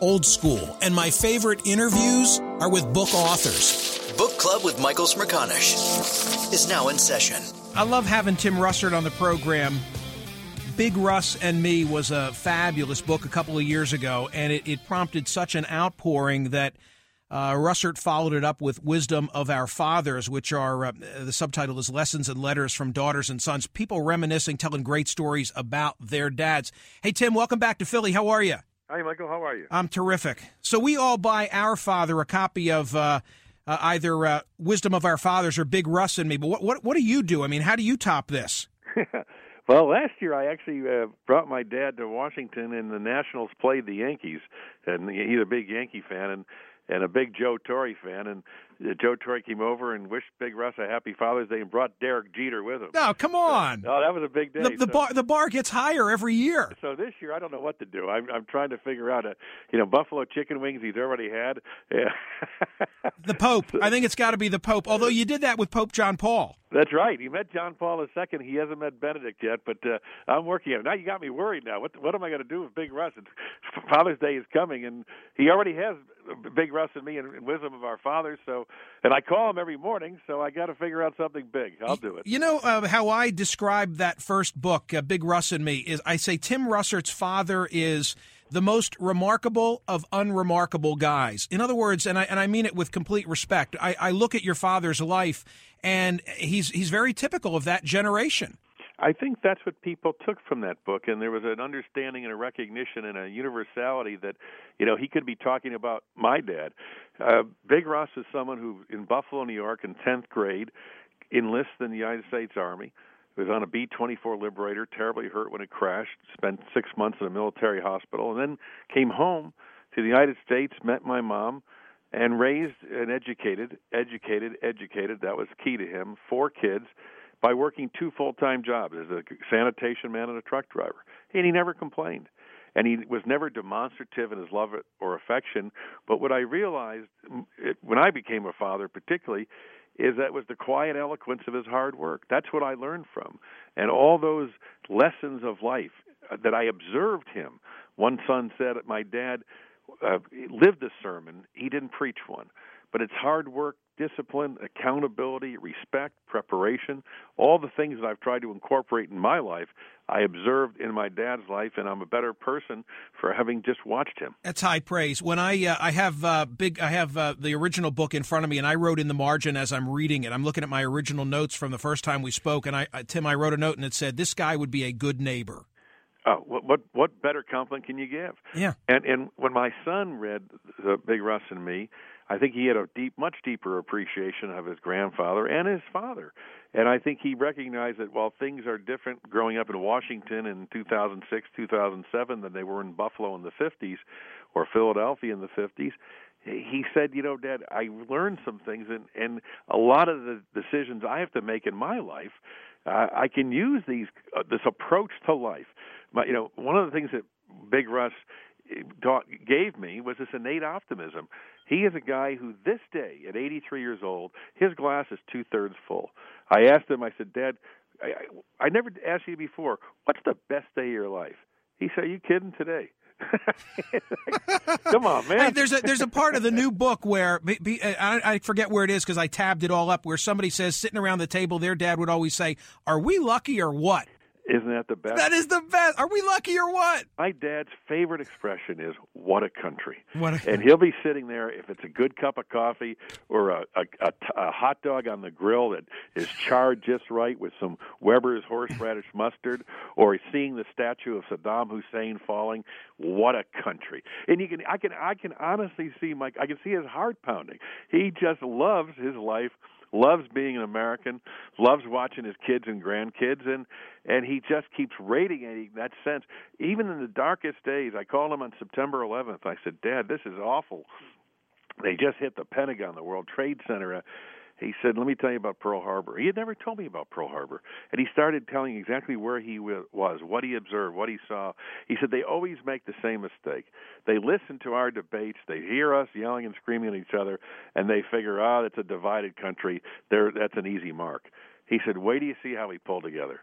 Old school. And my favorite interviews are with book authors. Book Club with Michael Smerconish is now in session. I love having Tim Russert on the program. Big Russ and Me was a fabulous book a couple of years ago, and it, it prompted such an outpouring that uh, Russert followed it up with Wisdom of Our Fathers, which are uh, the subtitle is Lessons and Letters from Daughters and Sons. People reminiscing, telling great stories about their dads. Hey, Tim, welcome back to Philly. How are you? Hi, Michael. How are you? I'm terrific. So we all buy our father a copy of uh, uh, either uh, Wisdom of Our Fathers or Big Russ and Me. But what, what what do you do? I mean, how do you top this? well, last year I actually uh, brought my dad to Washington, and the Nationals played the Yankees, and he's a big Yankee fan, and and a big Joe Torre fan, and Joe Torre came over and wished Big Russ a happy Father's Day and brought Derek Jeter with him. No, come on. oh, that was a big day. The, the so, bar the bar gets higher every year. So this year I don't know what to do. I'm I'm trying to figure out a you know buffalo chicken wings he's already had. Yeah. the Pope. I think it's got to be the Pope. Although you did that with Pope John Paul. That's right. He met John Paul II. He hasn't met Benedict yet, but uh, I'm working on it. Now you got me worried. Now what what am I going to do with Big Russ? It's, Father's Day is coming, and he already has Big Russ and me and, and wisdom of our fathers. So, and I call him every morning. So I got to figure out something big. I'll do it. You know uh, how I describe that first book, uh, Big Russ and Me, is I say Tim Russert's father is the most remarkable of unremarkable guys. In other words, and I and I mean it with complete respect. I, I look at your father's life, and he's he's very typical of that generation. I think that's what people took from that book, and there was an understanding and a recognition and a universality that, you know, he could be talking about my dad. Uh, Big Russ is someone who, in Buffalo, New York, in tenth grade, enlists in the United States Army. Was on a B 24 Liberator, terribly hurt when it crashed, spent six months in a military hospital, and then came home to the United States, met my mom, and raised and educated, educated, educated. That was key to him. Four kids by working two full time jobs as a sanitation man and a truck driver. And he never complained. And he was never demonstrative in his love or affection. But what I realized when I became a father, particularly, is that was the quiet eloquence of his hard work. That's what I learned from. And all those lessons of life uh, that I observed him. One son said, My dad uh, lived the sermon, he didn't preach one. But it's hard work, discipline, accountability, respect, preparation, all the things that I've tried to incorporate in my life, I observed in my dad's life, and I'm a better person for having just watched him. That's high praise. When I uh, I have uh, big, I have uh, the original book in front of me, and I wrote in the margin as I'm reading it. I'm looking at my original notes from the first time we spoke, and I, Tim, I wrote a note, and it said, "This guy would be a good neighbor." Oh, what what what better compliment can you give? Yeah. And and when my son read the Big Russ and Me, I think he had a deep, much deeper appreciation of his grandfather and his father. And I think he recognized that while things are different growing up in Washington in 2006, 2007 than they were in Buffalo in the 50s or Philadelphia in the 50s, he said, "You know, Dad, I learned some things, and and a lot of the decisions I have to make in my life, uh, I can use these uh, this approach to life. My, you know, one of the things that Big Russ taught, gave me was this innate optimism. He is a guy who, this day, at 83 years old, his glass is two thirds full. I asked him, I said, Dad, I, I never asked you before, what's the best day of your life? He said, Are you kidding today? Come on, man. Hey, there's a there's a part of the new book where be, be, I, I, forget where it is because I tabbed it all up. Where somebody says sitting around the table, their dad would always say, "Are we lucky or what?" Isn't that the best? That is the best. Are we lucky or what? My dad's favorite expression is "What a country!" What a... and he'll be sitting there if it's a good cup of coffee or a, a, a, a hot dog on the grill that is charred just right with some Weber's horseradish mustard, or seeing the statue of Saddam Hussein falling. What a country! And you can, I can, I can honestly see Mike. I can see his heart pounding. He just loves his life loves being an American, loves watching his kids and grandkids, and and he just keeps radiating that sense. Even in the darkest days, I called him on September 11th. I said, Dad, this is awful They just hit the Pentagon, the World Trade Center. Uh, He said, "Let me tell you about Pearl Harbor." He had never told me about Pearl Harbor, and he started telling exactly where he was, what he observed, what he saw. He said they always make the same mistake. They listen to our debates, they hear us yelling and screaming at each other, and they figure, "Ah, oh, that's a divided country. There, that's an easy mark." He said, "Wait till you see how we pull together."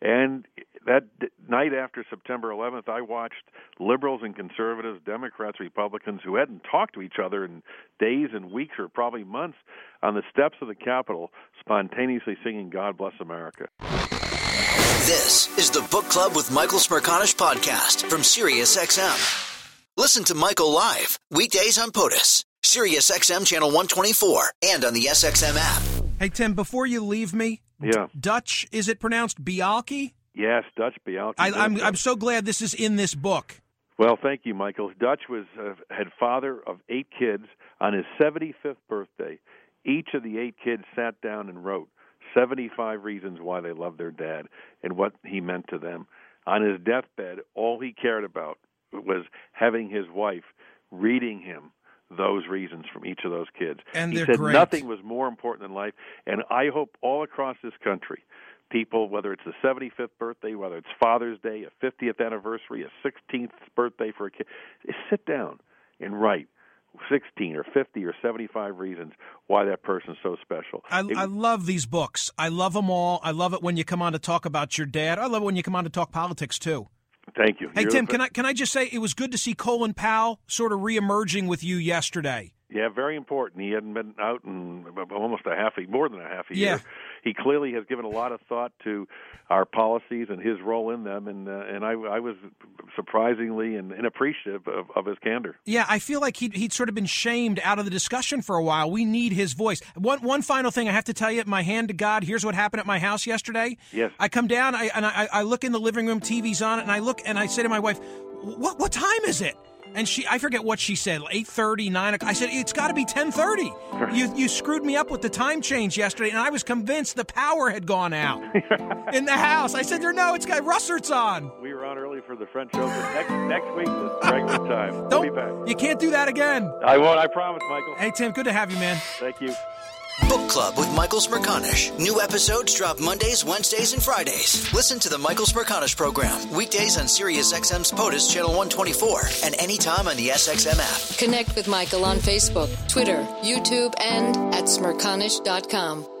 And that night after September 11th, I watched liberals and conservatives, Democrats, Republicans who hadn't talked to each other in days and weeks or probably months on the steps of the Capitol spontaneously singing God Bless America. This is the Book Club with Michael Smerconish podcast from SiriusXM. Listen to Michael live weekdays on POTUS, SiriusXM channel 124, and on the SXM app. Hey Tim, before you leave me, yeah. Dutch, is it pronounced Bialki? Yes, Dutch Bialki. I, am I'm, I'm so glad this is in this book. Well, thank you, Michael. Dutch was uh, had father of eight kids. On his 75th birthday, each of the eight kids sat down and wrote 75 reasons why they loved their dad and what he meant to them. On his deathbed, all he cared about was having his wife reading him those reasons from each of those kids. And he said great. nothing was more important than life. And I hope all across this country, people, whether it's the 75th birthday, whether it's Father's Day, a 50th anniversary, a 16th birthday for a kid, sit down and write 16 or 50 or 75 reasons why that person's so special. I, It- I love these books. I love them all. I love it when you come on to talk about your dad. I love it when you come on to talk politics too. Thank you. Hey You're Tim, can I can I just say it was good to see Colin Powell sort of reemerging with you yesterday. Yeah, very important. He hadn't been out in almost a half a more than a half a year. Yeah. He clearly has given a lot of thought to our policies and his role in them, and uh, and I, I was surprisingly and, and appreciative of, of his candor. Yeah, I feel like he'd, he'd sort of been shamed out of the discussion for a while. We need his voice. One one final thing I have to tell you, my hand to God, here's what happened at my house yesterday. Yes. I come down I, and I, I look in the living room, TV's on it, and I look and I say to my wife, "What what time is it?" And she, I forget what she said, 8.30, 9 o'clock. I said, it's got to be 10.30. You, you screwed me up with the time change yesterday, and I was convinced the power had gone out in the house. I said, no, it's got Russert's on. We were on early for the French Open. Next next week is regular time. We'll Don't, be back. you can't do that again. I won't. I promise, Michael. Hey, Tim, good to have you, man. Thank you. Book Club with Michael Smerconish. New episodes drop Mondays, Wednesdays, and Fridays. Listen to the Michael Smerconish program weekdays on SiriusXM's POTUS channel 124 and anytime on the SXM app. Connect with Michael on Facebook, Twitter, YouTube, and at smerconish.com.